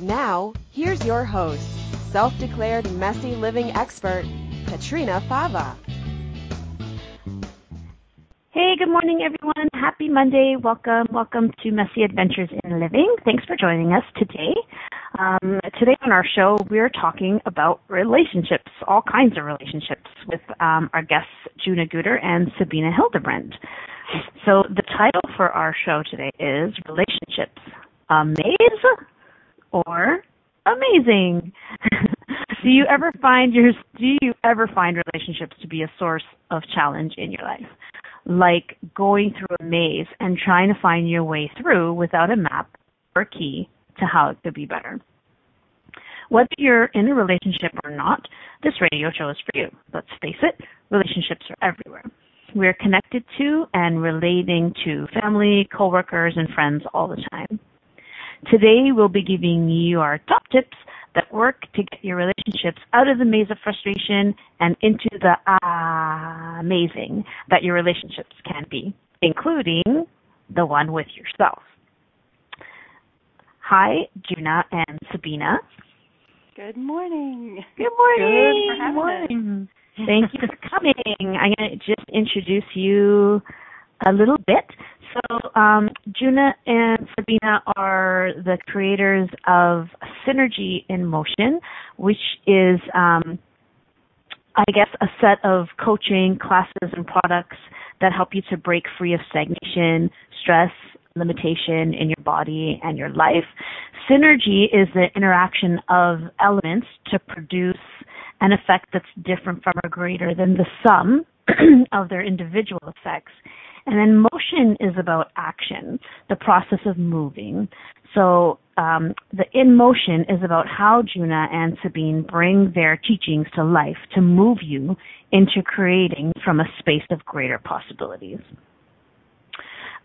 Now, here's your host, self declared messy living expert, Petrina Fava. Hey, good morning, everyone. Happy Monday. Welcome, welcome to Messy Adventures in Living. Thanks for joining us today. Um, today on our show, we're talking about relationships, all kinds of relationships, with um, our guests Juna Guder and Sabina Hildebrand. So the title for our show today is Relationships, Amaze or Amazing. do you ever find your do you ever find relationships to be a source of challenge in your life? like going through a maze and trying to find your way through without a map or key to how it could be better. Whether you're in a relationship or not, this radio show is for you. Let's face it, relationships are everywhere. We're connected to and relating to family, coworkers, and friends all the time. Today, we'll be giving you our top tips that work to get your relationships out of the maze of frustration and into the amazing that your relationships can be, including the one with yourself. Hi, Juna and Sabina. Good morning. Good morning. Good, Good morning. Thank you for coming. I'm going to just introduce you a little bit. So, um, Juna and Sabina are the creators of Synergy in Motion, which is, um, I guess, a set of coaching classes and products that help you to break free of stagnation, stress, limitation in your body and your life. Synergy is the interaction of elements to produce an effect that's different from or greater than the sum of their individual effects. And then motion is about action, the process of moving. So um, the in motion is about how Juna and Sabine bring their teachings to life to move you into creating from a space of greater possibilities.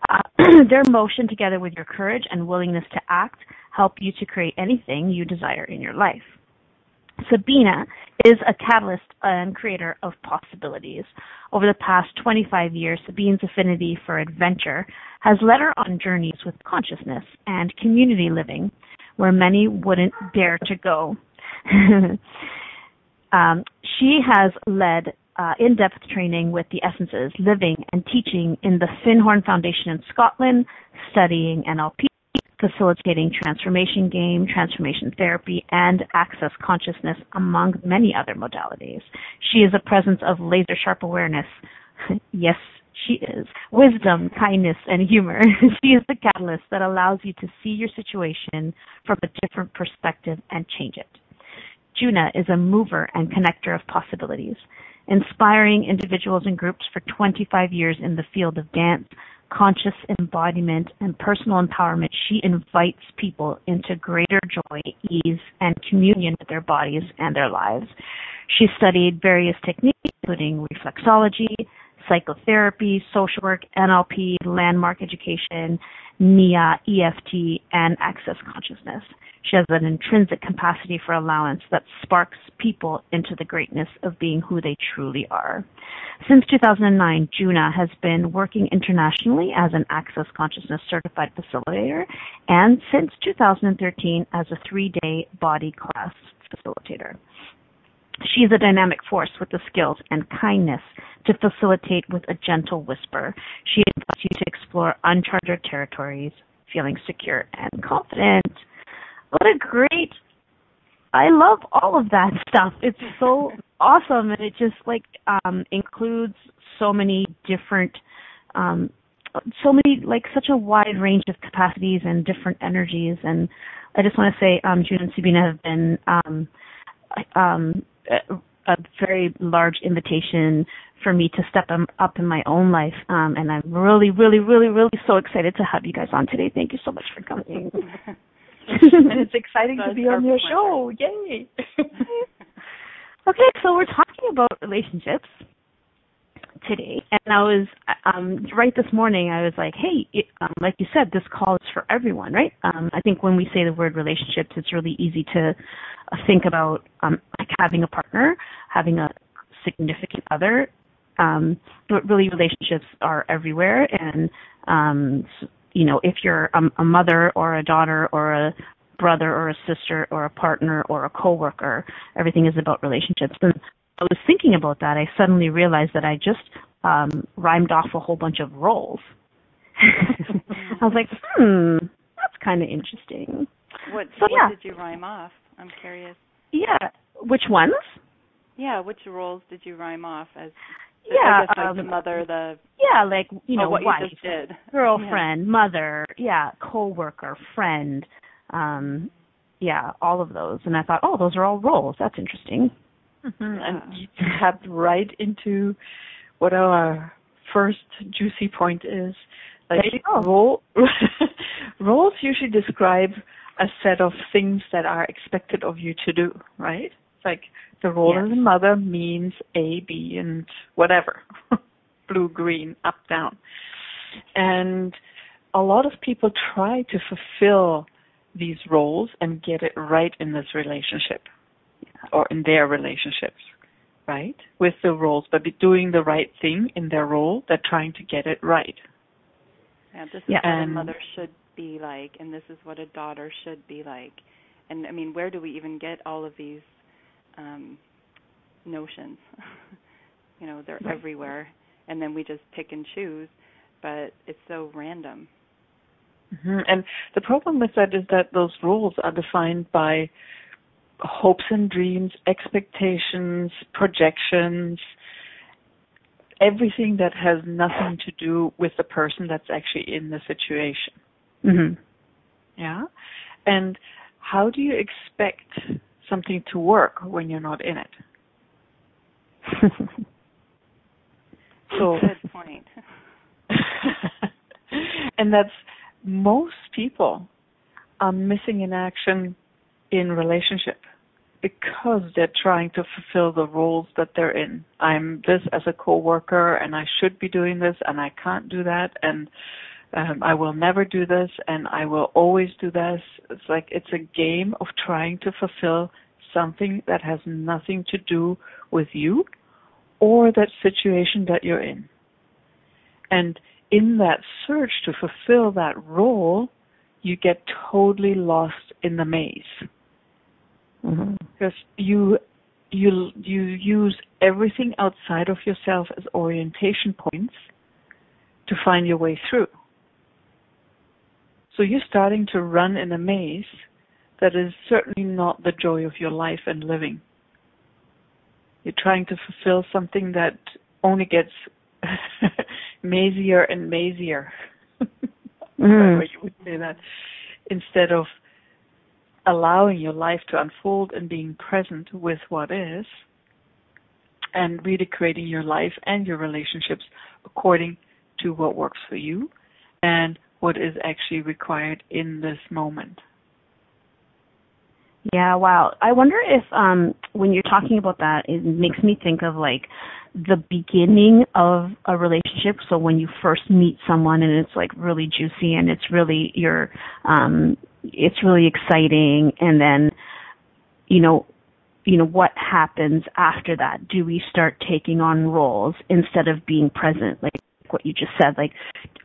Uh, their motion together with your courage and willingness to act help you to create anything you desire in your life. Sabina is a catalyst and creator of possibilities. Over the past 25 years, Sabine's affinity for adventure has led her on journeys with consciousness and community living where many wouldn't dare to go. um, she has led uh, in-depth training with the essences, living and teaching in the Findhorn Foundation in Scotland, studying NLP facilitating transformation game, transformation therapy, and access consciousness, among many other modalities. She is a presence of laser sharp awareness. yes, she is. Wisdom, kindness, and humor. she is the catalyst that allows you to see your situation from a different perspective and change it. Juna is a mover and connector of possibilities, inspiring individuals and groups for 25 years in the field of dance, conscious embodiment and personal empowerment, she invites people into greater joy, ease, and communion with their bodies and their lives. She studied various techniques, including reflexology, psychotherapy, social work, NLP, landmark education, NIA, EFT, and access consciousness. She has an intrinsic capacity for allowance that sparks people into the greatness of being who they truly are. Since 2009, Juna has been working internationally as an Access Consciousness certified facilitator and since 2013 as a three-day body class facilitator. She is a dynamic force with the skills and kindness to facilitate with a gentle whisper. She invites you to explore uncharted territories, feeling secure and confident what a great I love all of that stuff. It's so awesome and it just like um includes so many different um so many like such a wide range of capacities and different energies and I just want to say um June and Sabina have been um um a, very large invitation for me to step up in my own life um and I'm really really really really so excited to have you guys on today. Thank you so much for coming. and it's exciting to be on your show. Yay! okay, so we're talking about relationships today, and I was um, right this morning. I was like, "Hey, it, um, like you said, this call is for everyone, right?" Um, I think when we say the word relationships, it's really easy to think about um, like having a partner, having a significant other. Um, but really, relationships are everywhere, and um, you know, if you're a, a mother or a daughter or a brother or a sister or a partner or a coworker, everything is about relationships. And I was thinking about that, I suddenly realized that I just um, rhymed off a whole bunch of roles. I was like, hmm, that's kind of interesting. What, so, what yeah. did you rhyme off? I'm curious. Yeah, which ones? Yeah, which roles did you rhyme off as? Yeah, like um, the mother, the yeah, like you oh, know, what wife, you just did. girlfriend, yeah. mother, yeah, coworker, friend, um, yeah, all of those. And I thought, oh, those are all roles. That's interesting. Mm-hmm. And you tapped right into what our first juicy point is. Like role roles usually describe a set of things that are expected of you to do, right? Like the role yes. as a mother means A, B, and whatever. Blue, green, up, down. And a lot of people try to fulfill these roles and get it right in this relationship or in their relationships, right? With the roles, but doing the right thing in their role, they're trying to get it right. Yeah, this is yeah. what and, a mother should be like, and this is what a daughter should be like. And I mean, where do we even get all of these um, notions? you know, they're right. everywhere, and then we just pick and choose, but it's so random. Mm-hmm. And the problem with that is that those rules are defined by hopes and dreams, expectations, projections, everything that has nothing to do with the person that's actually in the situation. Mm-hmm. Yeah? And how do you expect something to work when you're not in it? so good point. and that's most people are missing in action in relationship because they're trying to fulfill the roles that they're in. I'm this as a coworker and I should be doing this and I can't do that and um, I will never do this and I will always do this. It's like it's a game of trying to fulfill something that has nothing to do with you or that situation that you're in. And in that search to fulfill that role, you get totally lost in the maze. Mm-hmm. Because you you you use everything outside of yourself as orientation points to find your way through. So you're starting to run in a maze that is certainly not the joy of your life and living. You're trying to fulfill something that only gets mazier and mazier. mm. you would say that instead of allowing your life to unfold and being present with what is and really creating your life and your relationships according to what works for you and what is actually required in this moment. Yeah, wow. I wonder if um when you're talking about that it makes me think of like the beginning of a relationship so when you first meet someone and it's like really juicy and it's really you're um it's really exciting and then you know you know what happens after that do we start taking on roles instead of being present like what you just said like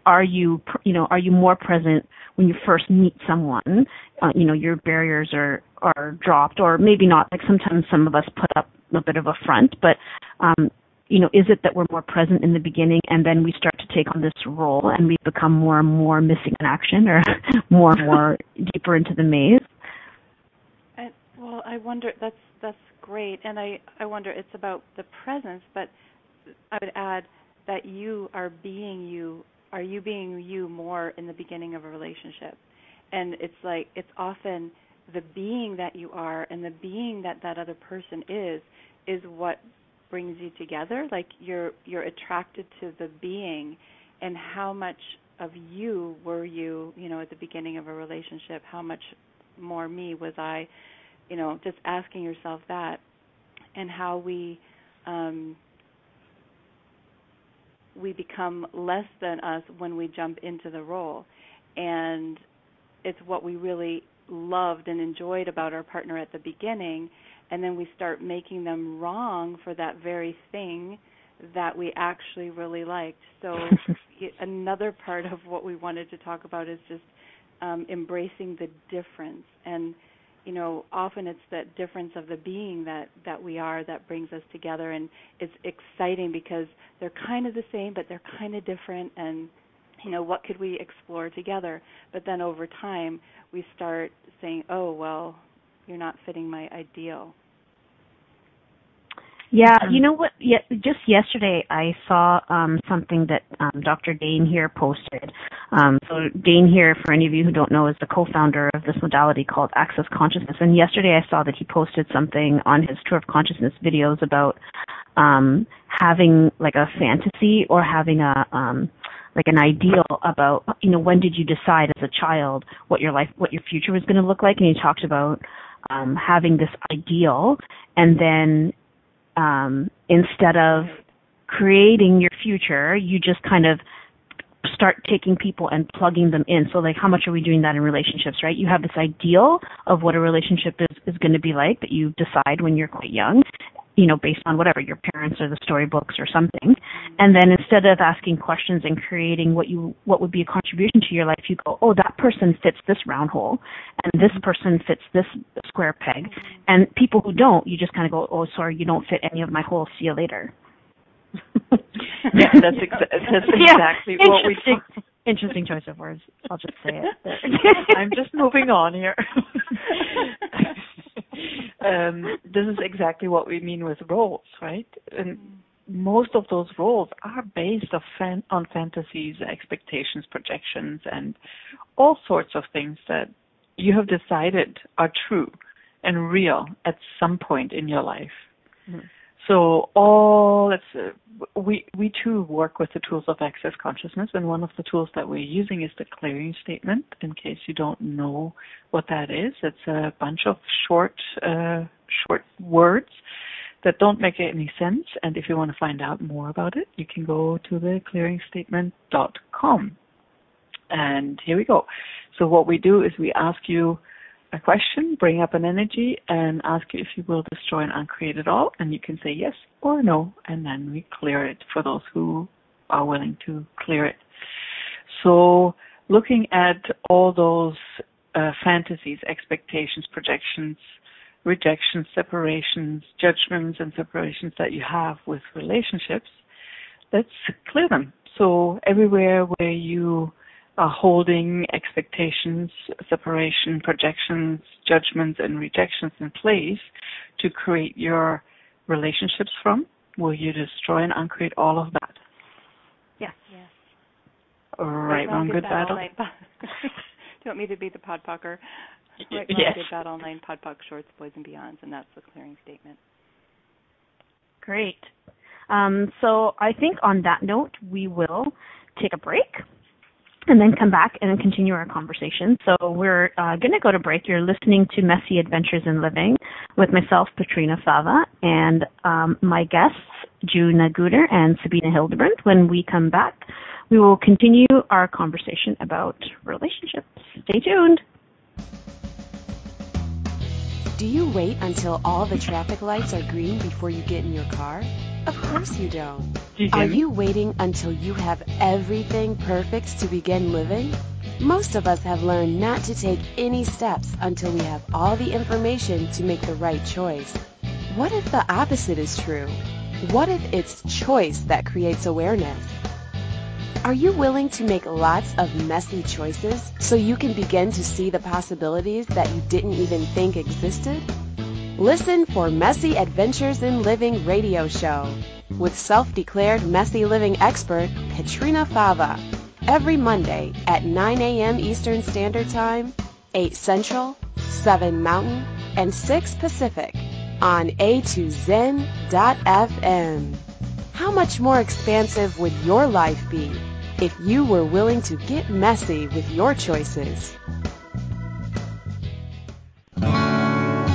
are you you know are you more present when you first meet someone uh, you know your barriers are are dropped or maybe not like sometimes some of us put up a bit of a front but um you know, is it that we're more present in the beginning and then we start to take on this role and we become more and more missing in action or more and more deeper into the maze? I, well, I wonder. That's that's great, and I I wonder it's about the presence, but I would add that you are being you. Are you being you more in the beginning of a relationship? And it's like it's often the being that you are and the being that that other person is is what brings you together like you're you're attracted to the being and how much of you were you you know at the beginning of a relationship how much more me? Was I, you know, just asking yourself that, and how we um, we become less than us when we jump into the role, and it's what we really loved and enjoyed about our partner at the beginning, and then we start making them wrong for that very thing that we actually really liked. So another part of what we wanted to talk about is just um, embracing the difference. And you know often it's that difference of the being that that we are that brings us together and it's exciting because they're kind of the same but they're kind of different and you know what could we explore together? But then over time we start saying oh well you're not fitting my ideal yeah, you know what? Yeah, just yesterday I saw um, something that um, Dr. Dain Heer posted. Um, so Dain Heer, for any of you who don't know, is the co-founder of this modality called Access Consciousness. And yesterday I saw that he posted something on his Tour of Consciousness videos about um, having like a fantasy or having a um, like an ideal about you know when did you decide as a child what your life what your future was going to look like and he talked about um having this ideal and then um, instead of creating your future, you just kind of start taking people and plugging them in. So like how much are we doing that in relationships, right? You have this ideal of what a relationship is, is going to be like that you decide when you're quite young you know, based on whatever your parents or the storybooks or something. And then instead of asking questions and creating what you what would be a contribution to your life, you go, oh, that person fits this round hole, and this mm-hmm. person fits this square peg. And people who don't, you just kind of go, oh, sorry, you don't fit any of my holes. See you later. yeah, that's, exa- that's exactly yeah. what we. Interesting, interesting choice of words. I'll just say it. I'm just moving on here. um, this is exactly what we mean with roles, right? And most of those roles are based fan- on fantasies, expectations, projections, and all sorts of things that you have decided are true and real at some point in your life. Mm-hmm. So all uh, we we too work with the tools of access consciousness, and one of the tools that we're using is the clearing statement. In case you don't know what that is, it's a bunch of short uh, short words that don't make any sense. And if you want to find out more about it, you can go to the clearingstatement.com. And here we go. So what we do is we ask you a question, bring up an energy, and ask you if you will destroy and uncreate it all. And you can say yes or no, and then we clear it for those who are willing to clear it. So, looking at all those uh, fantasies, expectations, projections, rejections, separations, judgments, and separations that you have with relationships, let's clear them. So, everywhere where you holding expectations, separation, projections, judgments, and rejections in place to create your relationships from? Will you destroy and uncreate all of that? Yes. Yes. Right, wrong, good, bad. Do you want me to be the podpocker? Right, yes. good, bad, all nine, POD POC, shorts, boys, and beyonds, and that's the clearing statement. Great. Um, so I think on that note, we will take a break and then come back and continue our conversation. So we're uh, going to go to break. You're listening to Messy Adventures in Living with myself, Petrina Fava, and um, my guests, Juna Guder and Sabina Hildebrandt. When we come back, we will continue our conversation about relationships. Stay tuned. Do you wait until all the traffic lights are green before you get in your car? Of course you don't. You are you waiting until you have everything perfect to begin living? Most of us have learned not to take any steps until we have all the information to make the right choice. What if the opposite is true? What if it's choice that creates awareness? Are you willing to make lots of messy choices so you can begin to see the possibilities that you didn't even think existed? Listen for Messy Adventures in Living radio show with self-declared messy living expert Petrina Fava every Monday at 9 a.m. Eastern Standard Time, 8 Central, 7 Mountain, and 6 Pacific on a2zen.fm. How much more expansive would your life be if you were willing to get messy with your choices.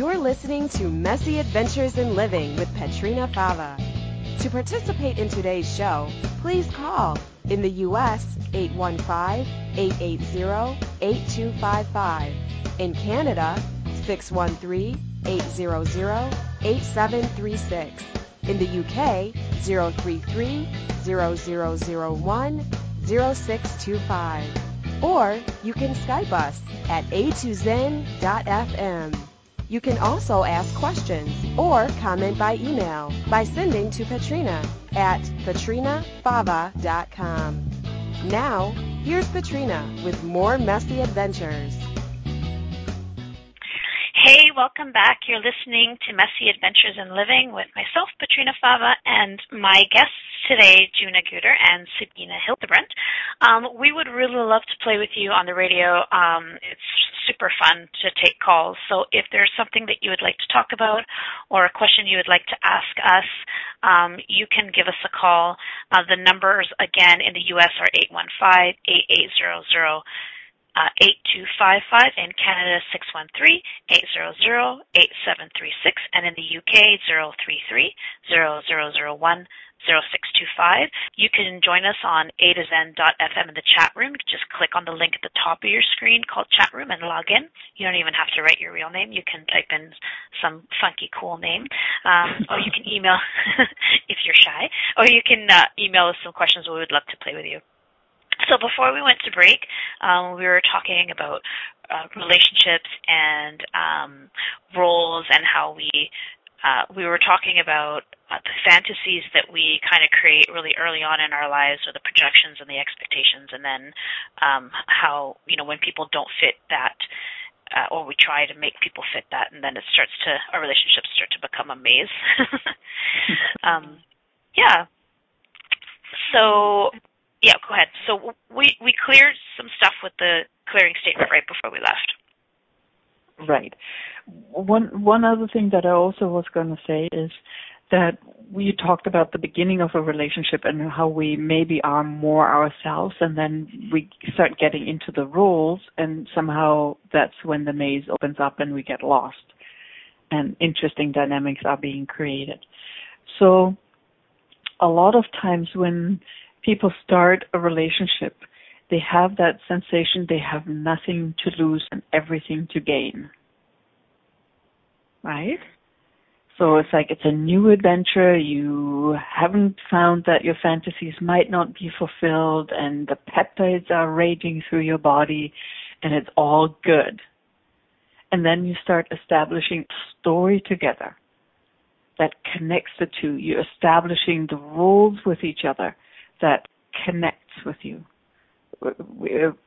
You're listening to Messy Adventures in Living with Petrina Fava. To participate in today's show, please call in the U.S. 815-880-8255. In Canada, 613-800-8736. In the UK, 033-0001-0625. Or you can Skype us at a2zen.fm. You can also ask questions or comment by email by sending to Petrina at petrinafava.com. Now, here's Petrina with more messy adventures. Hey, welcome back. You're listening to Messy Adventures in Living with myself, Petrina Fava, and my guests today, Juna Guder and Sabina Hildebrandt. Um, we would really love to play with you on the radio. Um, it's super fun to take calls. So if there's something that you would like to talk about or a question you would like to ask us, um, you can give us a call. Uh, the numbers, again, in the U.S. are 815 8800 uh, 8255 in Canada 613-800-8736 and in the UK 033-0001 0625. You can join us on a to zen.fm in the chat room. Just click on the link at the top of your screen called chat room and log in. You don't even have to write your real name. You can type in some funky cool name. Um, or you can email if you're shy. Or you can uh, email us some questions. We would love to play with you. So before we went to break, um, we were talking about uh, relationships and um, roles and how we uh, we were talking about uh, the fantasies that we kind of create really early on in our lives, or the projections and the expectations, and then um, how you know when people don't fit that. Uh, or we try to make people fit that, and then it starts to our relationships start to become a maze. um, yeah. So yeah, go ahead. So we we cleared some stuff with the clearing statement right before we left. Right. One one other thing that I also was going to say is that we talked about the beginning of a relationship and how we maybe are more ourselves and then we start getting into the roles and somehow that's when the maze opens up and we get lost and interesting dynamics are being created. So a lot of times when people start a relationship, they have that sensation they have nothing to lose and everything to gain. Right? So it's like it's a new adventure. You haven't found that your fantasies might not be fulfilled and the peptides are raging through your body and it's all good. And then you start establishing a story together that connects the two. You're establishing the roles with each other that connects with you,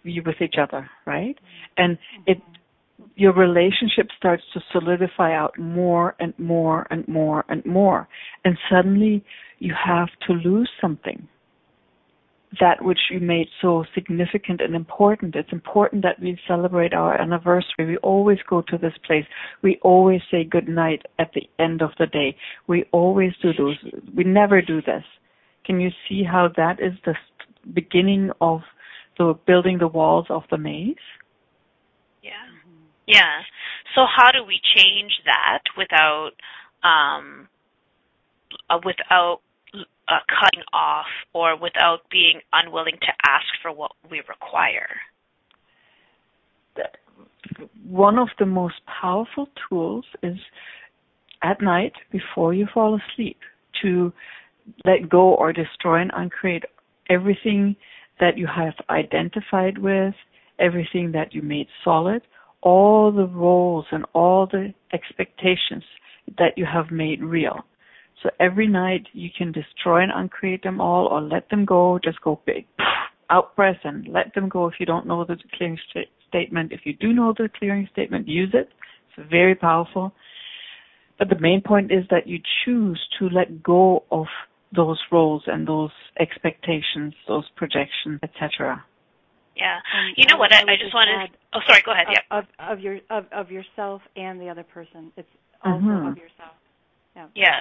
you with each other, right? And it, your relationship starts to solidify out more and more and more and more. And suddenly you have to lose something. That which you made so significant and important. It's important that we celebrate our anniversary. We always go to this place. We always say good night at the end of the day. We always do those. We never do this. Can you see how that is the beginning of the building the walls of the maze? Yeah. Yeah. So how do we change that without um, uh, without uh, cutting off or without being unwilling to ask for what we require? One of the most powerful tools is at night before you fall asleep to let go or destroy and uncreate everything that you have identified with, everything that you made solid, all the roles and all the expectations that you have made real. So every night you can destroy and uncreate them all or let them go, just go big. Out breath and let them go if you don't know the clearing st- statement. If you do know the clearing statement, use it. It's very powerful. But the main point is that you choose to let go of those roles and those expectations, those projections, etc. Yeah. And you know what? I, I just wanted. Oh, sorry. Go ahead. Of, yeah. Of, of your of, of yourself and the other person. It's also mm-hmm. of yourself. Yeah. Yeah.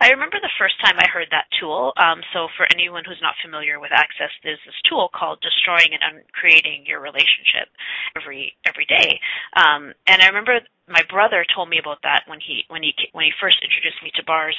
I remember the first time I heard that tool. Um, so for anyone who's not familiar with Access, there's this tool called destroying and uncreating your relationship every every day. Um, and I remember my brother told me about that when he when he when he first introduced me to bars,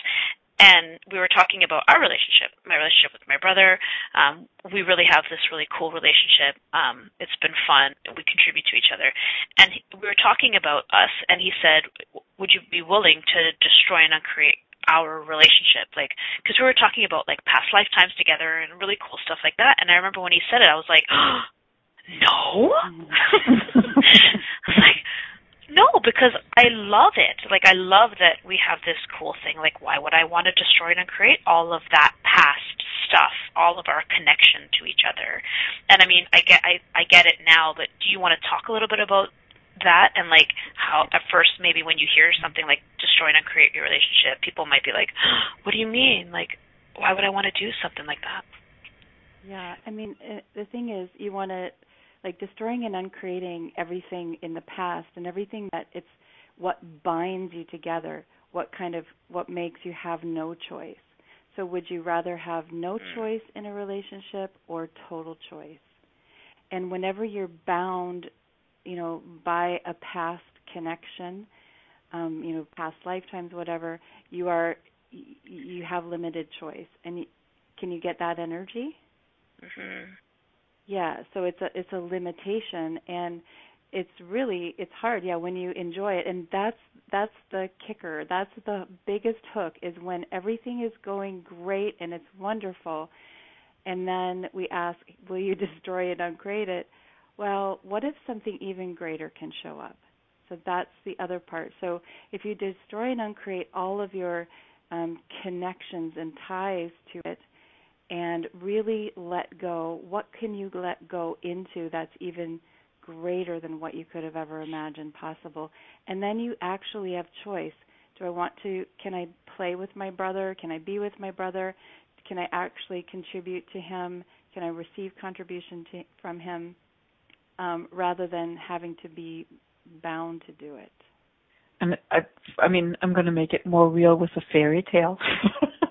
and we were talking about our relationship, my relationship with my brother. Um, we really have this really cool relationship. Um, it's been fun. We contribute to each other, and he, we were talking about us. And he said, "Would you be willing to destroy and uncreate our relationship like because we were talking about like past lifetimes together and really cool stuff like that and i remember when he said it i was like oh, no I was like no, because I love it. Like I love that we have this cool thing. Like why would I want to destroy and create all of that past stuff, all of our connection to each other? And I mean, I get I I get it now, but do you want to talk a little bit about that and like how at first maybe when you hear something like destroy and create your relationship, people might be like, "What do you mean? Like why would I want to do something like that?" Yeah, I mean, eh, the thing is, you want to like destroying and uncreating everything in the past and everything that it's what binds you together, what kind of what makes you have no choice. So would you rather have no hmm. choice in a relationship or total choice? And whenever you're bound, you know, by a past connection, um, you know, past lifetimes, whatever, you are you have limited choice. And can you get that energy? Mm-hmm. Yeah, so it's a it's a limitation and it's really it's hard yeah when you enjoy it and that's that's the kicker. That's the biggest hook is when everything is going great and it's wonderful and then we ask will you destroy it uncreate it? Well what if something even greater can show up? So that's the other part. So if you destroy and uncreate all of your um, connections and ties to it and really let go. What can you let go into that's even greater than what you could have ever imagined possible? And then you actually have choice. Do I want to, can I play with my brother? Can I be with my brother? Can I actually contribute to him? Can I receive contribution to, from him um, rather than having to be bound to do it? And I, I mean, I'm going to make it more real with a fairy tale.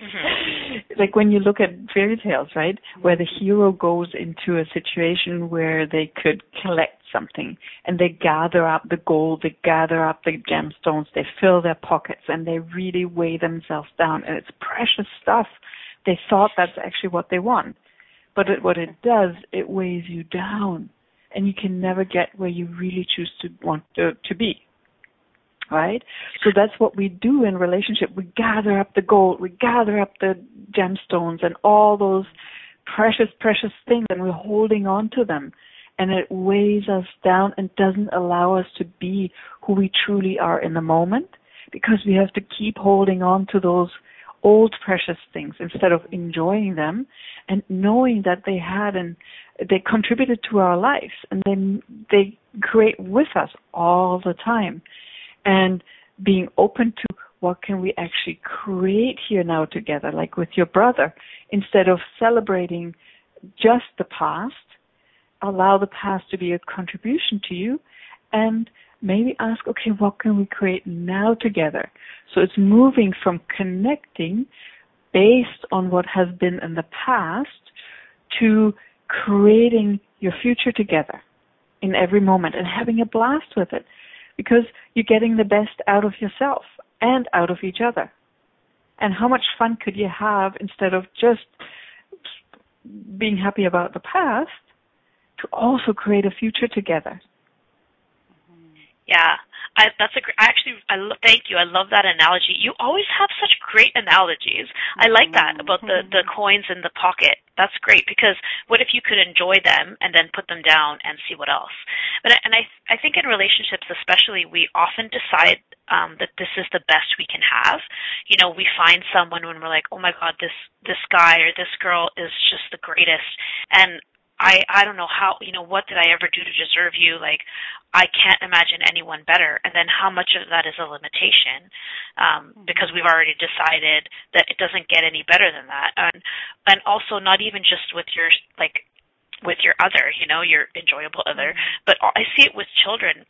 Mm-hmm. like when you look at fairy tales, right, where the hero goes into a situation where they could collect something and they gather up the gold, they gather up the gemstones, they fill their pockets and they really weigh themselves down and it's precious stuff. They thought that's actually what they want. But it, what it does, it weighs you down and you can never get where you really choose to want to, to be right? So that's what we do in relationship. We gather up the gold, we gather up the gemstones and all those precious, precious things and we're holding on to them. And it weighs us down and doesn't allow us to be who we truly are in the moment because we have to keep holding on to those old precious things instead of enjoying them and knowing that they had and they contributed to our lives and then they create with us all the time and being open to what can we actually create here now together, like with your brother, instead of celebrating just the past, allow the past to be a contribution to you and maybe ask, okay, what can we create now together? So it's moving from connecting based on what has been in the past to creating your future together in every moment and having a blast with it because you're getting the best out of yourself and out of each other. And how much fun could you have instead of just being happy about the past to also create a future together? Yeah. I, that's a. I actually, I lo- thank you. I love that analogy. You always have such great analogies. I like that about the the coins in the pocket. That's great because what if you could enjoy them and then put them down and see what else? But and I I think in relationships especially we often decide um, that this is the best we can have. You know, we find someone when we're like, oh my god, this this guy or this girl is just the greatest, and I I don't know how you know what did I ever do to deserve you? Like I can't imagine anyone better. And then how much of that is a limitation um because we've already decided that it doesn't get any better than that. And and also not even just with your like with your other you know your enjoyable other but I see it with children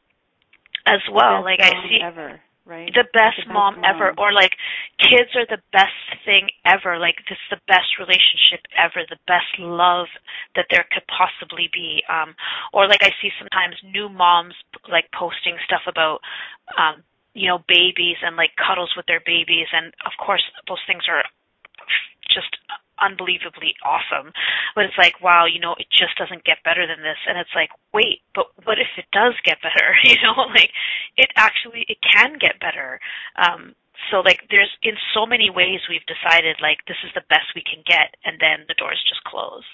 as well. Like I see ever right? The best, the best mom, mom, ever. Or like kids are the best thing ever. Like this is the best relationship ever, the best love that there could possibly be. Um or like I see sometimes new moms like posting stuff about um you know babies and like cuddles with their babies and of course those things are just unbelievably awesome. But it's like, wow, you know, it just doesn't get better than this. And it's like, wait, but what if it does get better? You know, like it actually it can get better. Um so like there's in so many ways we've decided like this is the best we can get and then the doors just close.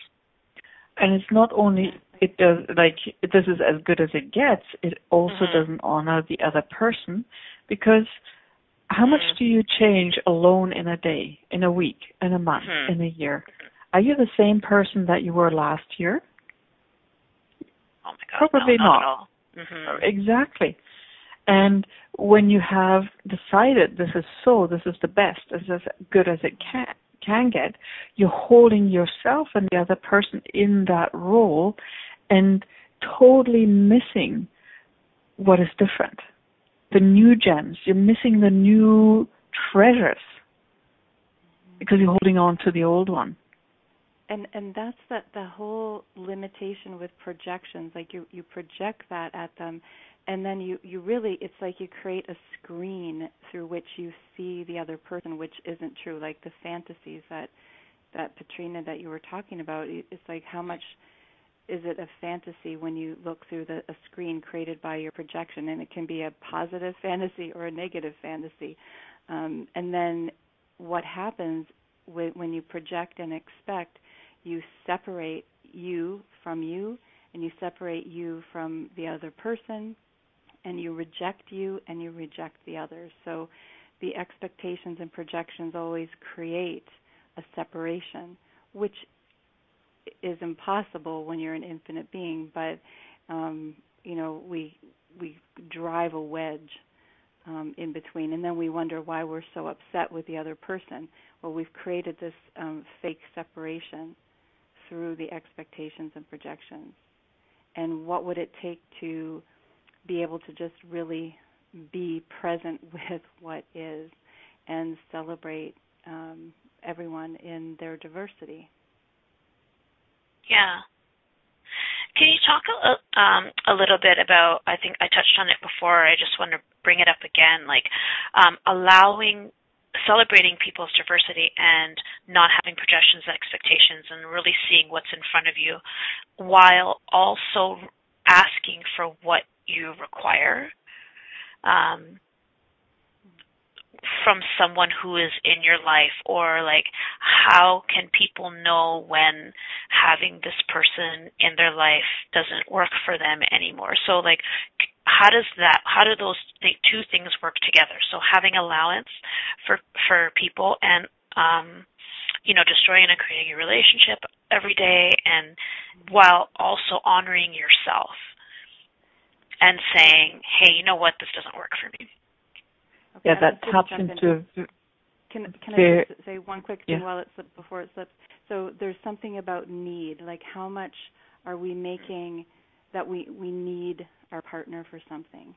And it's not only it does like this is as good as it gets, it also Mhm. doesn't honor the other person because how much Mhm. do you change alone in a day, in a week, in a month, Mhm. in a year? Are you the same person that you were last year? Oh my god. Probably no, not. At all. Mhm. Exactly. And when you have decided this is so, this is the best, this is as good as it can can get, you're holding yourself and the other person in that role and totally missing what is different. The new gems. You're missing the new treasures because you're holding on to the old one. and and that's that the whole limitation with projections like you you project that at them and then you you really it's like you create a screen through which you see the other person which isn't true like the fantasies that that Petrina that you were talking about it's like how much is it a fantasy when you look through the a screen created by your projection? And it can be a positive fantasy or a negative fantasy. Um, and then what happens when, when you project and expect you separate you from you and you separate you from the other person and you reject you and you reject the others so the expectations and projections always create a separation which is impossible when you're an infinite being but um you know we we drive a wedge um, in between, and then we wonder why we're so upset with the other person. Well, we've created this um, fake separation through the expectations and projections. And what would it take to be able to just really be present with what is and celebrate um, everyone in their diversity? Yeah. Can you talk a, um, a little bit about? I think I touched on it before. I just want to bring it up again, like um, allowing, celebrating people's diversity and not having projections and expectations, and really seeing what's in front of you, while also asking for what you require. Um, from someone who is in your life or like how can people know when having this person in their life doesn't work for them anymore? So like how does that how do those th- two things work together? So having allowance for for people and um you know destroying and creating a relationship every day and while also honoring yourself and saying hey you know what? This doesn't work for me Yeah, that taps into Can can I just say one quick thing Yeah. while it slips before it slips? So there's something about need, like how much are we making that we we need our partner for something,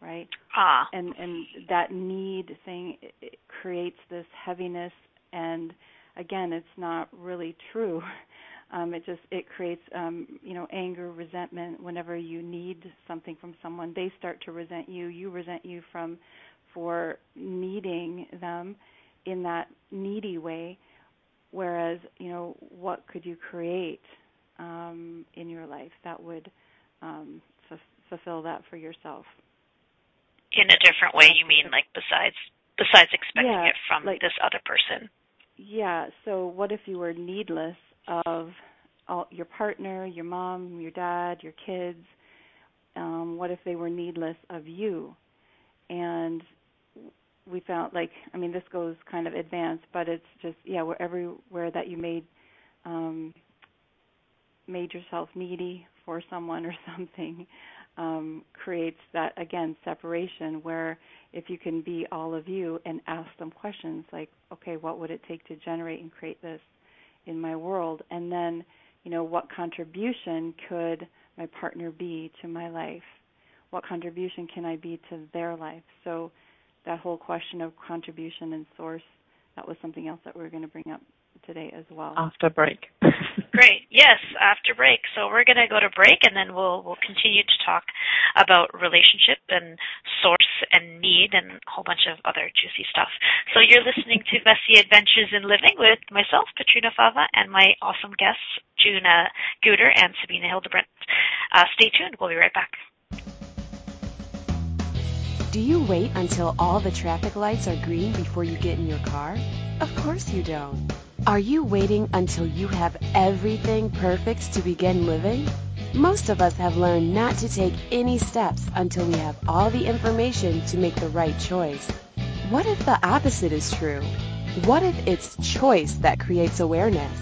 right? ah And and that need thing it, it creates this heaviness, and again, it's not really true. Um, it just it creates um, you know anger, resentment. Whenever you need something from someone, they start to resent you. You resent you from for needing them in that needy way whereas you know what could you create um, in your life that would um, f- fulfill that for yourself in a different way, you mean like besides besides expecting yeah, it from like, this other person? Yeah. So what if you were needless of all, your partner, your mom, your dad, your kids? Um, what if they were needless of you? And we found like I mean this goes kind of advanced, but it's just yeah, where everywhere that you made um made yourself needy for someone or something um creates that again separation where if you can be all of you and ask them questions like okay what would it take to generate and create this in my world? And then you know what contribution could my partner be to my life? What contribution can i be to their life? So that whole question of contribution and source, that was something else that we are going to bring up today as well. After break. Great. Yes, after break. So we're going to go to break and then we'll we'll continue to talk about relationship and source and need and a whole bunch of other juicy stuff. So you're listening to Messy Adventures in Living with myself, Petrina Fava, and my awesome guests, Juna Guder and Sabina Hildebrandt. Uh, stay tuned. We'll be right back. Do you wait until all the traffic lights are green before you get in your car? Of course you don't. Are you waiting until you have everything perfect to begin living? Most of us have learned not to take any steps until we have all the information to make the right choice. What if the opposite is true? What if it's choice that creates awareness?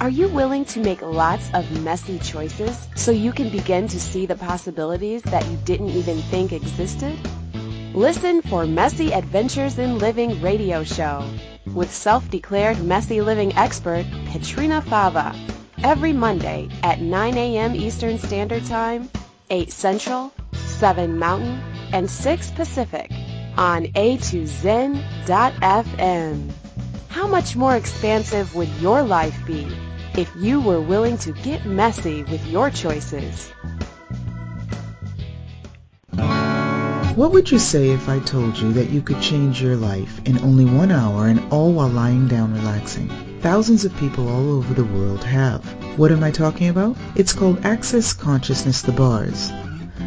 Are you willing to make lots of messy choices so you can begin to see the possibilities that you didn't even think existed? Listen for Messy Adventures in Living radio show with self-declared messy living expert Petrina Fava every Monday at 9 a.m. Eastern Standard Time, 8 Central, 7 Mountain, and 6 Pacific on a2zen.fm. How much more expansive would your life be if you were willing to get messy with your choices. What would you say if I told you that you could change your life in only one hour and all while lying down relaxing? Thousands of people all over the world have. What am I talking about? It's called Access Consciousness the Bars.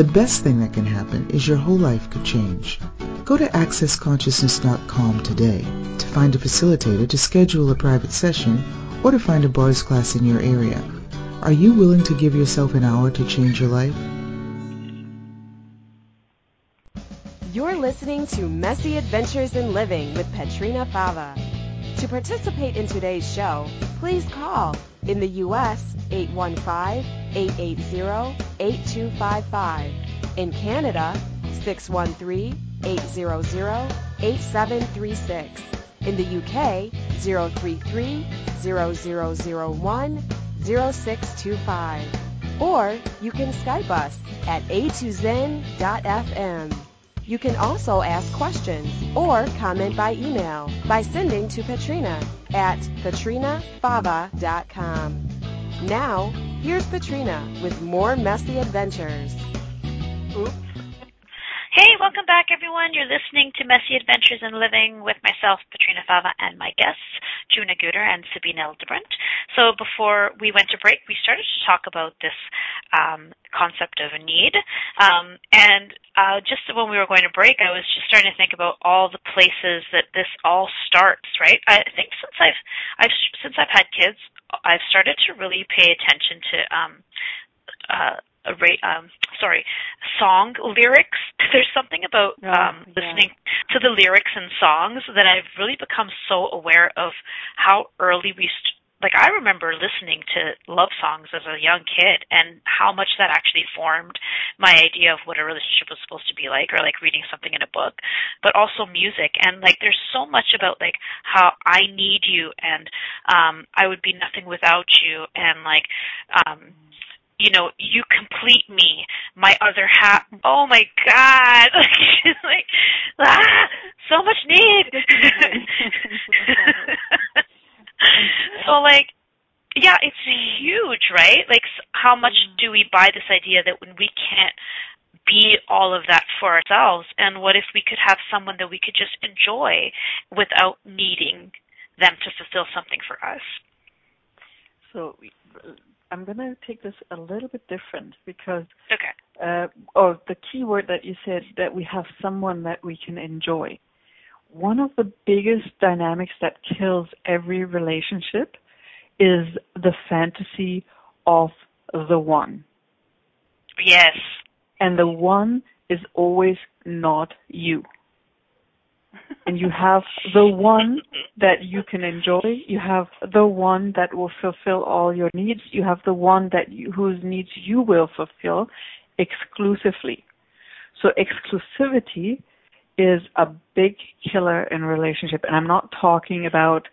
The best thing that can happen is your whole life could change. Go to accessconsciousness.com today to find a facilitator to schedule a private session or to find a bars class in your area. Are you willing to give yourself an hour to change your life? You're listening to Messy Adventures in Living with Petrina Fava. To participate in today's show, please call in the U.S. 815-880-8255. In Canada, 613-800-8736. In the UK, 033-0001-0625. Or you can Skype us at a2zen.fm. You can also ask questions or comment by email by sending to Petrina at petrinafava.com. Now, here's Petrina with more messy adventures. Oops. Hey, welcome back, everyone. You're listening to Messy Adventures in Living with myself, Petrina Fava, and my guests, Juna Guder and Sabine Hildebrandt. So before we went to break, we started to talk about this um, concept of a need. Um, and uh, just when we were going to break, I was just starting to think about all the places that this all starts. Right? I think since I've, I've since I've had kids, I've started to really pay attention to um, uh, a ra- um sorry song lyrics there's something about Oh, um yeah. listening to the lyrics and songs that I've really become so aware of how early we like I remember listening to love songs as a young kid and how much that actually formed my idea of what a relationship was supposed to be like or like reading something in a book but also music and like there's so much about like how I need you and um I would be nothing without you and like um you know, you complete me, my other half. Oh my god, like, ah, so much need. so like, yeah, it's huge, right? Like, how much do we buy this idea that when we can't be all of that for ourselves, and what if we could have someone that we could just enjoy without needing them to fulfill something for us? So I'm going to take this a little bit different because, okay. uh, or the key word that you said that we have someone that we can enjoy. One of the biggest dynamics that kills every relationship is the fantasy of the one. Yes. And the one is always not you and you have the one that you can enjoy. You have the one that will fulfill all your needs. You have the one that you, whose needs you will fulfill exclusively. So exclusivity is a big killer in relationship, and I'm not talking about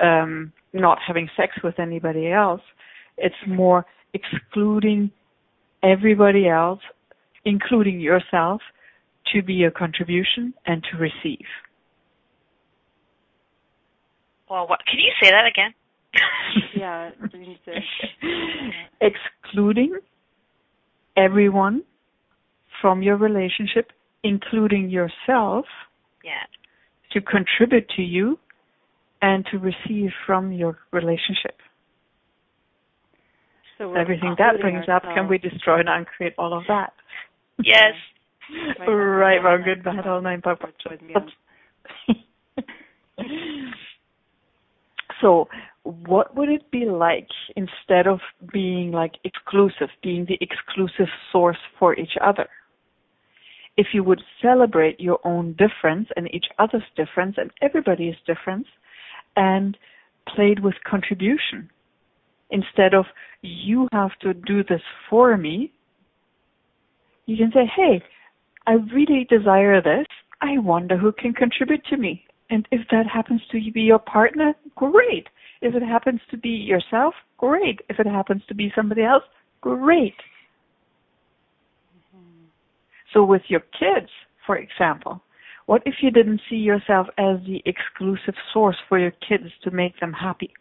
um, not having sex with anybody else. It's more excluding everybody else, including yourself, to be a contribution and to receive. Well, what, can you say that again? yeah. Excluding everyone from your relationship, including yourself, yeah. to contribute to you and to receive from your relationship. So everything that brings up, can we destroy and uncreate all of that? Yes. right, right wrong, good, bad, all nine parts. So, what would it be like instead of being like exclusive, being the exclusive source for each other? If you would celebrate your own difference and each other's difference and everybody's difference and played with contribution instead of you have to do this for me, you can say, hey, I really desire this. I wonder who can contribute to me. And if that happens to be your partner, great. If it happens to be yourself, great. If it happens to be somebody else, great. So with your kids, for example, what if you didn't see yourself as the exclusive source for your kids to make them happy?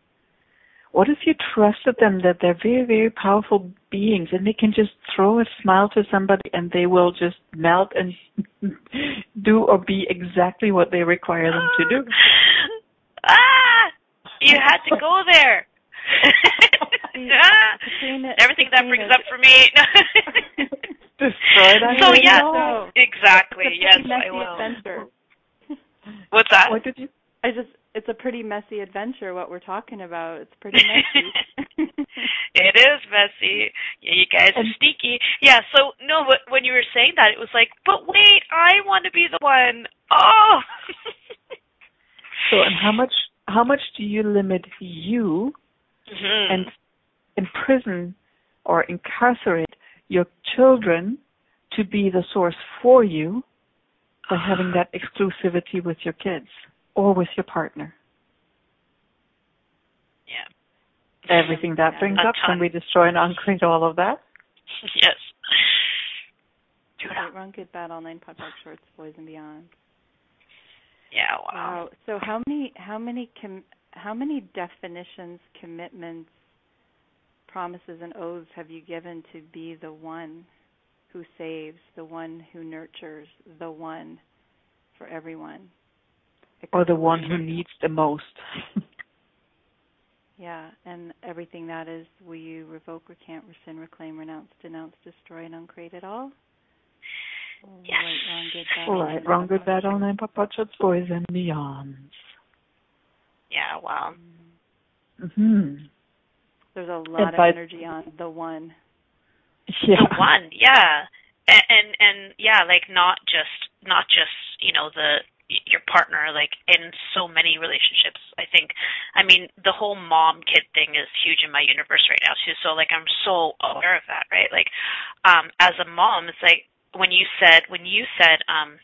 What if you trusted them that they're very, very powerful beings and they can just throw a smile to somebody and they will just melt and do or be exactly what they require them to do? ah! You had to go there. ah! Everything that brings up for me. Destroy that. So yeah, so, exactly. Yes, I will. Adventure. What's that? What did you? I just it's a pretty messy adventure what we're talking about. It's pretty messy. it is messy. Yeah, you guys are sneaky. Yeah, so no, but when you were saying that it was like, but wait, I want to be the one. Oh. so and how much how much do you limit you mm-hmm. and imprison or incarcerate your children to be the source for you by having that exclusivity with your kids? or with your partner. Yeah. Everything that yeah, brings up, can we destroy and uncreate all of that? yes. Right, Run Good Bad All Nine Pop Shorts, Boys and Beyond. Yeah, wow. Wow. So how many how many com- how many definitions, commitments, promises and oaths have you given to be the one who saves, the one who nurtures, the one for everyone? or the one who needs the most. yeah, and everything that is, will you revoke, recant, rescind, reclaim, renounce, denounce, destroy, and uncreate it all? Yes. Right, wrong, good, bad. All right, wrong, good, bad, all nine papa boys and beyonds. Yeah, wow. Mm-hmm. There's a lot of energy on the one. Yeah. The one, yeah. And, and and yeah, like not just not just you know the your partner like in so many relationships i think i mean the whole mom kid thing is huge in my universe right now too so like i'm so aware of that right like um as a mom it's like when you said when you said um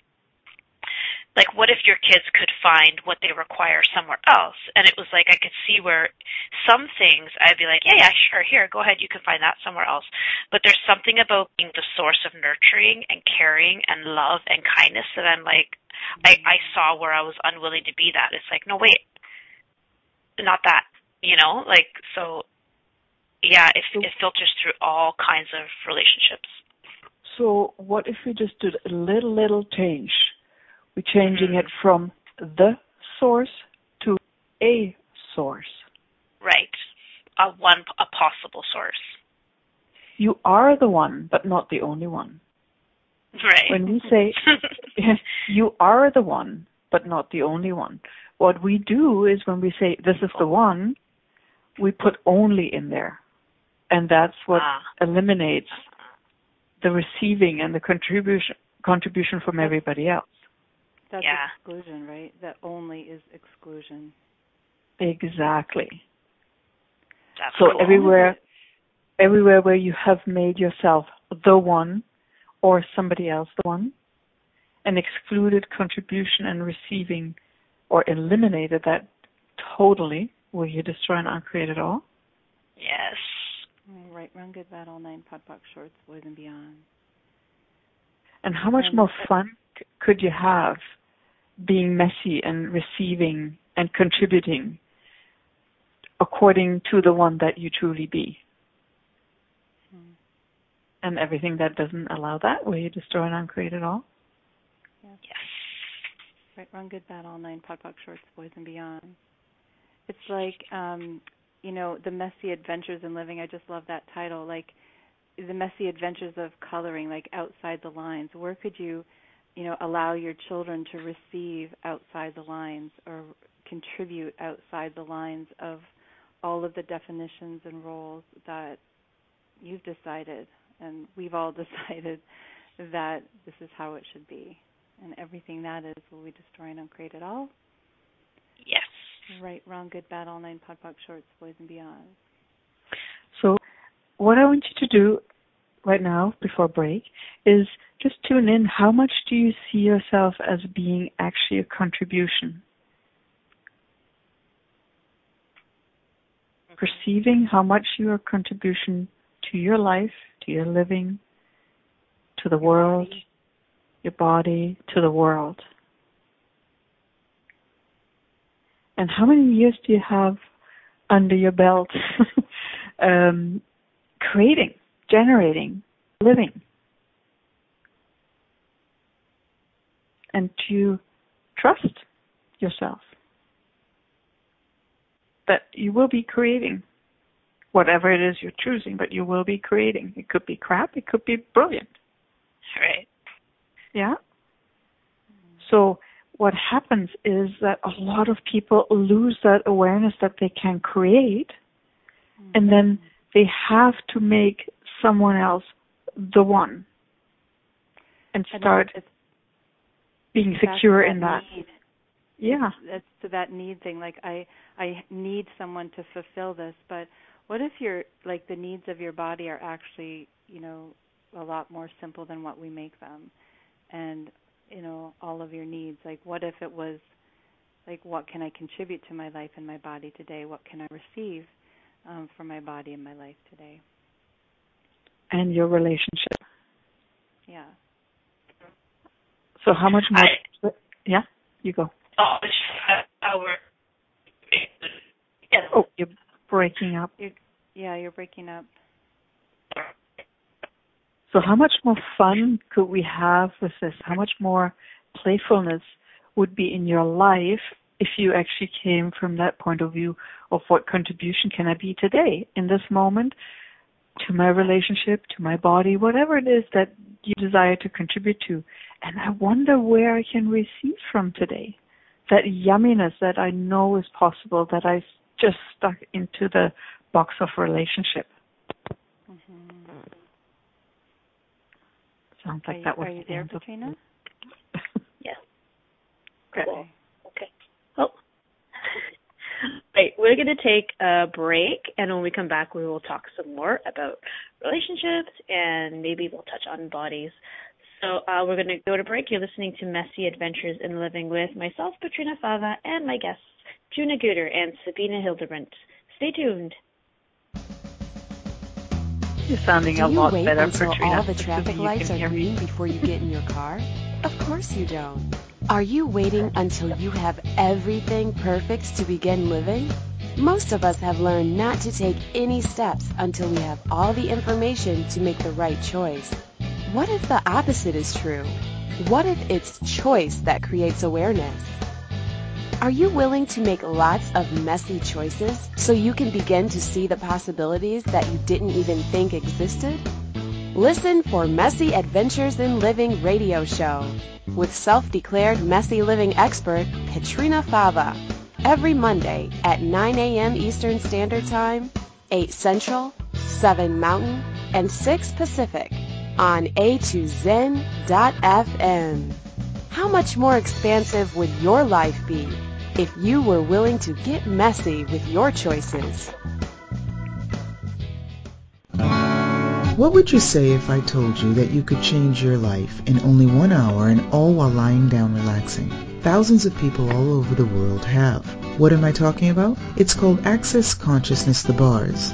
like what if your kids could find what they require somewhere else and it was like i could see where some things I'd be like, yeah, yeah, sure, here, go ahead, you can find that somewhere else. But there's something about being the source of nurturing and caring and love and kindness that I'm like, I, I saw where I was unwilling to be that. It's like, no, wait, not that, you know, like, so yeah, it, it filters through all kinds of relationships. So what if we just did a little, little change? We're changing it from the source to a source. Right. A one, a possible source. You are the one, but not the only one. Right. When we say you are the one, but not the only one, what we do is when we say this is the one, we put only in there. And that's what ah. eliminates the receiving and the contribution contribution from everybody else. That's yeah. exclusion, right? That only is exclusion. Exactly. That's so cool. everywhere everywhere where you have made yourself the one or somebody else the one and excluded contribution and receiving or eliminated that totally, will you destroy and uncreate it all? Yes. Mm, right, run, good, bad, all nine, POD POC, shorts, boys and beyond. And how much and more fun c- could you have being messy and receiving and contributing according to the one that you truly be? Hmm. And everything that doesn't allow that, will you destroy and uncreate it all? Yes. yes. Right, run, good, bad, all nine, POD POC, shorts, boys and beyond. It's like um you know, the messy adventures in living. I just love that title. Like the messy adventures of coloring, like outside the lines. Where could you, you know, allow your children to receive outside the lines or contribute outside the lines of all of the definitions and roles that you've decided and we've all decided that this is how it should be. And everything that is, will we destroy and uncreate it all? Yes. Right, wrong, good, bad, all nine POD POC shorts, boys and beyond. So, what I want you to do right now before break is just tune in. How much do you see yourself as being actually a contribution? Perceiving how much you are a contribution to your life, to your living, to the world, your body, to the world. And how many years do you have under your belt um, creating, generating, living? And to trust yourself that you will be creating whatever it is you're choosing, but you will be creating. It could be crap, it could be brilliant. Right. Yeah. So what happens is that a lot of people lose that awareness that they can create mm-hmm. and then they have to make someone else the one and start being secure in that. need. yeah. That's to that need thing. Like i i need someone to fulfill this but what if your like the needs of your body are actually you know a lot more simple than what we make them? And you know all of your needs. Like what if it was like what can i contribute to my life and my body today? What can i receive um, from my body and my life today? And your relationship. Yeah so how much more? I, yeah you go. Oh our oh you're breaking up. You're, yeah you're breaking up. So how much more fun could we have with this? How much more playfulness would be in your life if you actually came from that point of view of what contribution can I be today in this moment to my relationship, to my body, whatever it is that you desire to contribute to. And I wonder where I can receive from today. That yumminess that I know is possible that I just stuck into the box of relationship. Mm-hmm. Sounds like are that was Are you there, Petrina? yes. Cool. Okay. Oh. Right, we're going to take a break, and when we come back, we will talk some more about relationships, and maybe we'll touch on bodies. So uh, we're going to go to break. You're listening to Messy Adventures in Living with myself, Petrina Fava, and my guests, Juna Guder and Sabina Hildebrandt. Stay tuned. You're sounding Do a you lot wait better, until Petrina. all the traffic lights are green before you get in your car? Of course you don't. Are you waiting until you have everything perfect to begin living? Most of us have learned not to take any steps until we have all the information to make the right choice. What if the opposite is true? What if it's choice that creates awareness? Are you willing to make lots of messy choices so you can begin to see the possibilities that you didn't even think existed? Listen for Messy Adventures in Living radio show with self-declared messy living expert Petrina Fava every Monday at 9 a.m. Eastern Standard Time, 8 Central, 7 Mountain, and 6 Pacific on A2Zen.fm. How much more expansive would your life be if you were willing to get messy with your choices? What would you say if I told you that you could change your life in only one hour and all while lying down relaxing? Thousands of people all over the world have. What am I talking about? It's called Access Consciousness the Bars.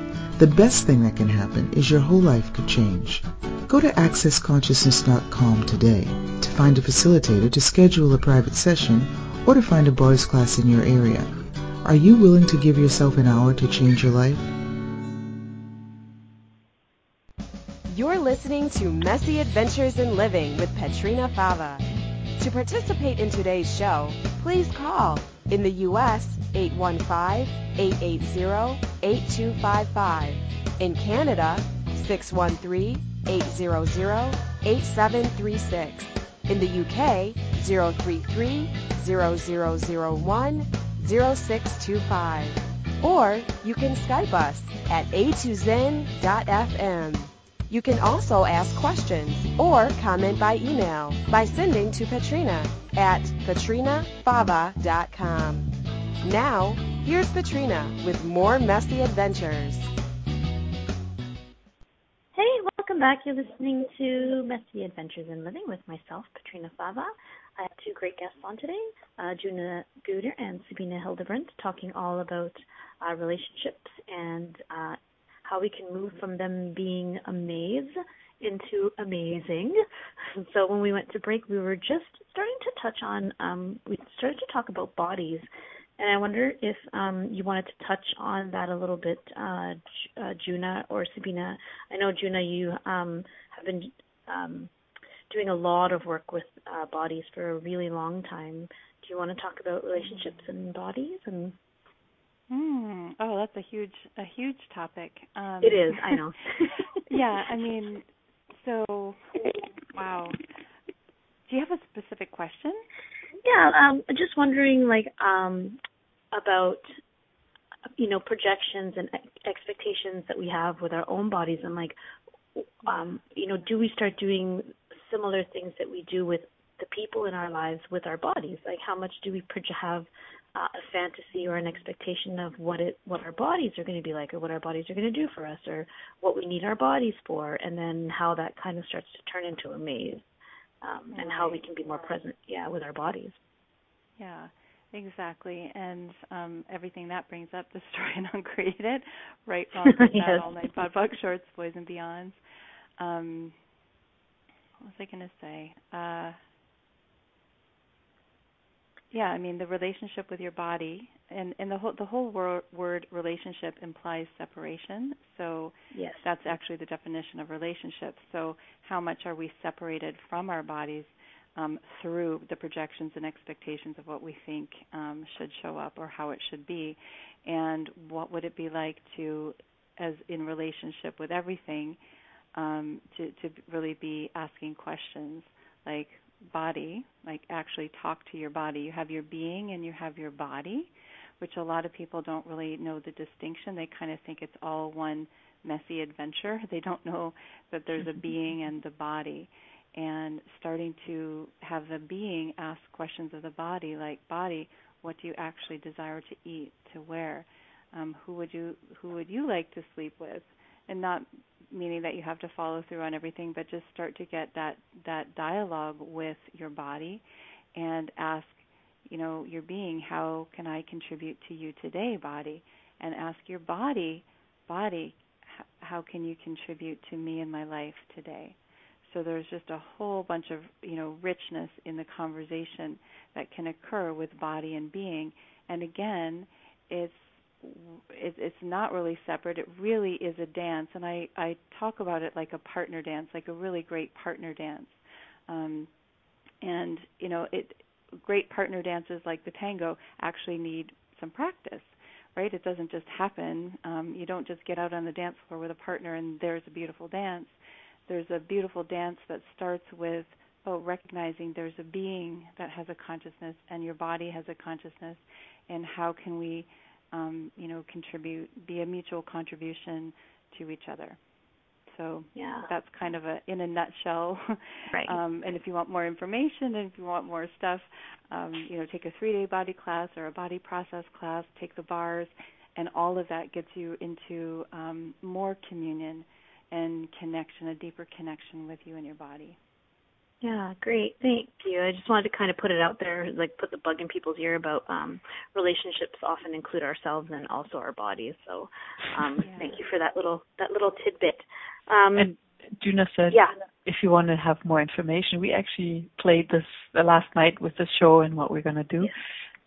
The best thing that can happen is your whole life could change. Go to accessconsciousness.com today to find a facilitator to schedule a private session or to find a bars class in your area. Are you willing to give yourself an hour to change your life? You're listening to Messy Adventures in Living with Petrina Fava. To participate in today's show, please call in the U.S. 815-880-8255. In Canada, 613-800-8736. In the UK, 033-0001-0625. Or you can Skype us at a2zen.fm. You can also ask questions or comment by email by sending to Petrina at petrinafava.com. Now, here's Petrina with more messy adventures. Hey, welcome back. You're listening to Messy Adventures in Living with myself, Petrina Fava. I have two great guests on today, uh, Juna Guder and Sabina Hildebrandt, talking all about uh, relationships and uh, how we can move from them being amazed into amazing. So when we went to break, we were just starting to touch on, um, we started to talk about bodies. And I wonder if um, you wanted to touch on that a little bit, uh, uh, Juna or Sabina. I know, Juna, you um, have been um, doing a lot of work with uh, bodies for a really long time. Do you want to talk about relationships and bodies? And Mm. Oh, that's a huge a huge topic. Um, it is, I know. yeah, I mean, so wow. Do you have a specific question? Yeah, um, just wondering, like, um, about you know projections and ex- expectations that we have with our own bodies, and like, um, you know, do we start doing similar things that we do with the people in our lives with our bodies? Like, how much do we proje- have uh, a fantasy or an expectation of what it what our bodies are going to be like, or what our bodies are going to do for us, or what we need our bodies for, and then how that kind of starts to turn into a maze, um, and how we can be more present, yeah, with our bodies. Yeah, exactly. And um, everything that brings up, Destroy and Uncreate It, Right, Wrong, Yes. Bad, All Night, POD, POC, Shorts, Boys and Beyonds. Um, what was I going to say? Uh, yeah, I mean the relationship with your body, and and the whole the whole wor- word relationship implies separation. So Yes. that's actually the definition of relationship. So how much are we separated from our bodies um, through the projections and expectations of what we think um, should show up or how it should be, and what would it be like to, as in relationship with everything, um, to to really be asking questions like body, like actually talk to your body. You have your being and you have your body, which a lot of people don't really know the distinction. They kind of think it's all one messy adventure. They don't know that there's a being and the body. And starting to have the being ask questions of the body, like body, what do you actually desire to eat, to wear? Um, who would you who would you like to sleep with? And not meaning that you have to follow through on everything, but just start to get that that dialogue with your body and ask, you know, your being, how can I contribute to you today, body? And ask your body, body, how can you contribute to me in my life today? So there's just a whole bunch of, you know, richness in the conversation that can occur with body and being. And again, it's it, it's not really separate. It really is a dance, and I I talk about it like a partner dance, like a really great partner dance. Um, and you know, it great partner dances like the tango actually need some practice, right? It doesn't just happen. Um, you don't just get out on the dance floor with a partner and there's a beautiful dance. There's a beautiful dance that starts with oh recognizing there's a being that has a consciousness and your body has a consciousness, and how can we um, you know, contribute, be a mutual contribution to each other. So yeah. that's kind of a in a nutshell. Right. um, and if you want more information and if you want more stuff, um, you know, take a three day body class or a body process class, take the bars, and all of that gets you into um, more communion and connection, a deeper connection with you and your body. Yeah, great. Thank you. I just wanted to kind of put it out there, like put the bug in people's ear about um relationships often include ourselves and also our bodies. So um yeah. thank you for that little that little tidbit. Um and Juna said yeah. if you want to have more information, we actually played this the last night with the show and what we're gonna do. Yes.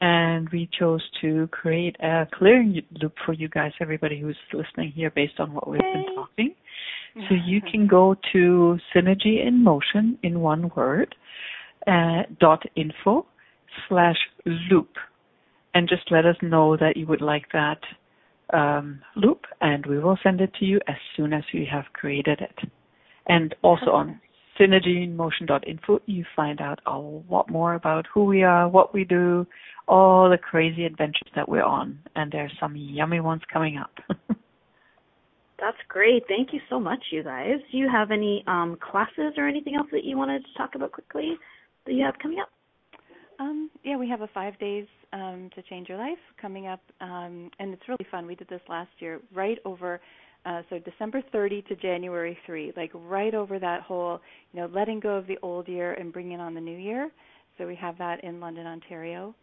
And we chose to create a clearing loop for you guys, everybody who's listening here based on what we've been talking. So you can go to Synergy in Motion in one word uh, dot info slash loop and just let us know that you would like that um, loop and we will send it to you as soon as we have created it. And also on synergyinmotion.info you find out a lot more about who we are, what we do, all the crazy adventures that we're on. And there's some yummy ones coming up. That's great. Thank you so much, you guys. Do you have any um, classes or anything else that you wanted to talk about quickly that you have coming up? Um, yeah, we have a five days um, to change your life coming up, um, and it's really fun. We did this last year, right over, uh, so December 30 to January 3, like right over that whole, you know, letting go of the old year and bringing on the new year. So we have that in London, Ontario.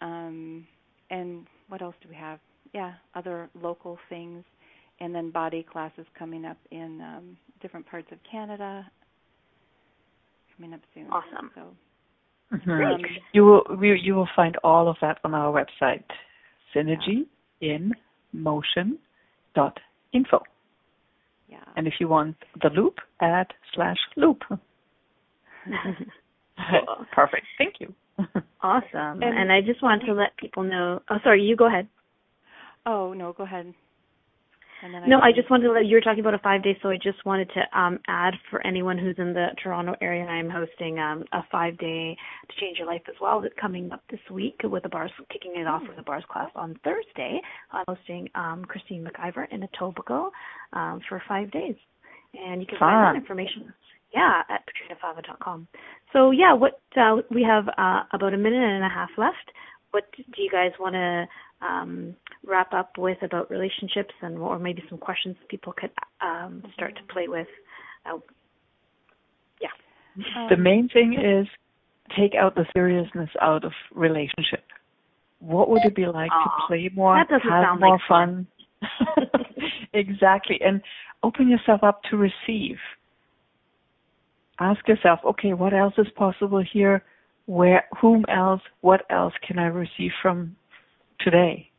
Um, and what else do we have? Yeah, other local things and then body classes coming up in um, different parts of Canada coming up soon. Awesome. So mm-hmm. um, you will you will find all of that on our website, synergyinmotion.info. Yeah. And if you want the loop, add slash loop. cool. Perfect. Thank you. awesome. And, and I just wanted to let people know. Oh, sorry. You go ahead. Oh no, go ahead no, I, I just wanted to let you were talking about a five day, so I just wanted to um, add for anyone who's in the Toronto area, I'm hosting um, a five day to change your life as well that's coming up this week with the bars kicking it off with a bars class on Thursday. I'm hosting um, Christine McIver in Etobicoke um, for five days, and you can Fun. find that information. Yeah, at petrinafava.com. So yeah, what uh, we have uh, about a minute and a half left. What do you guys want to um, wrap up with about relationships and or maybe some questions people could um, start to play with. Uh, yeah. the main thing is take out the seriousness out of relationship. What would it be like Aww, to play more, have more like fun? exactly. And open yourself up to receive. Ask yourself, okay, what else is possible here? Where, whom else, what else can I receive from today.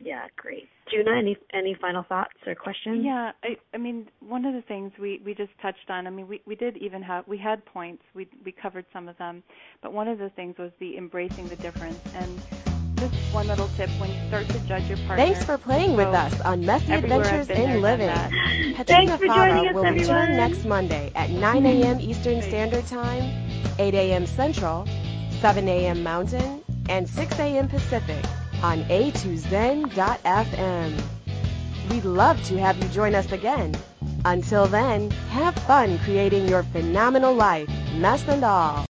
Yeah, great. Juna, any any final thoughts or questions? Yeah, I I mean one of the things we we just touched on. I mean we we did even have we had points. We we covered some of them, but one of the things was the embracing the difference and just one little tip when you start to judge your partner. Thanks for playing with us on Messy Adventures in Living. Thanks for joining us, will return next Monday at 9 a.m. Eastern Standard Time, 8 a.m. Central, 7 a.m. Mountain, and 6 a.m. Pacific on a2zen.fm. we'd love to have you join us again. Until then, have fun creating your phenomenal life, mess and all.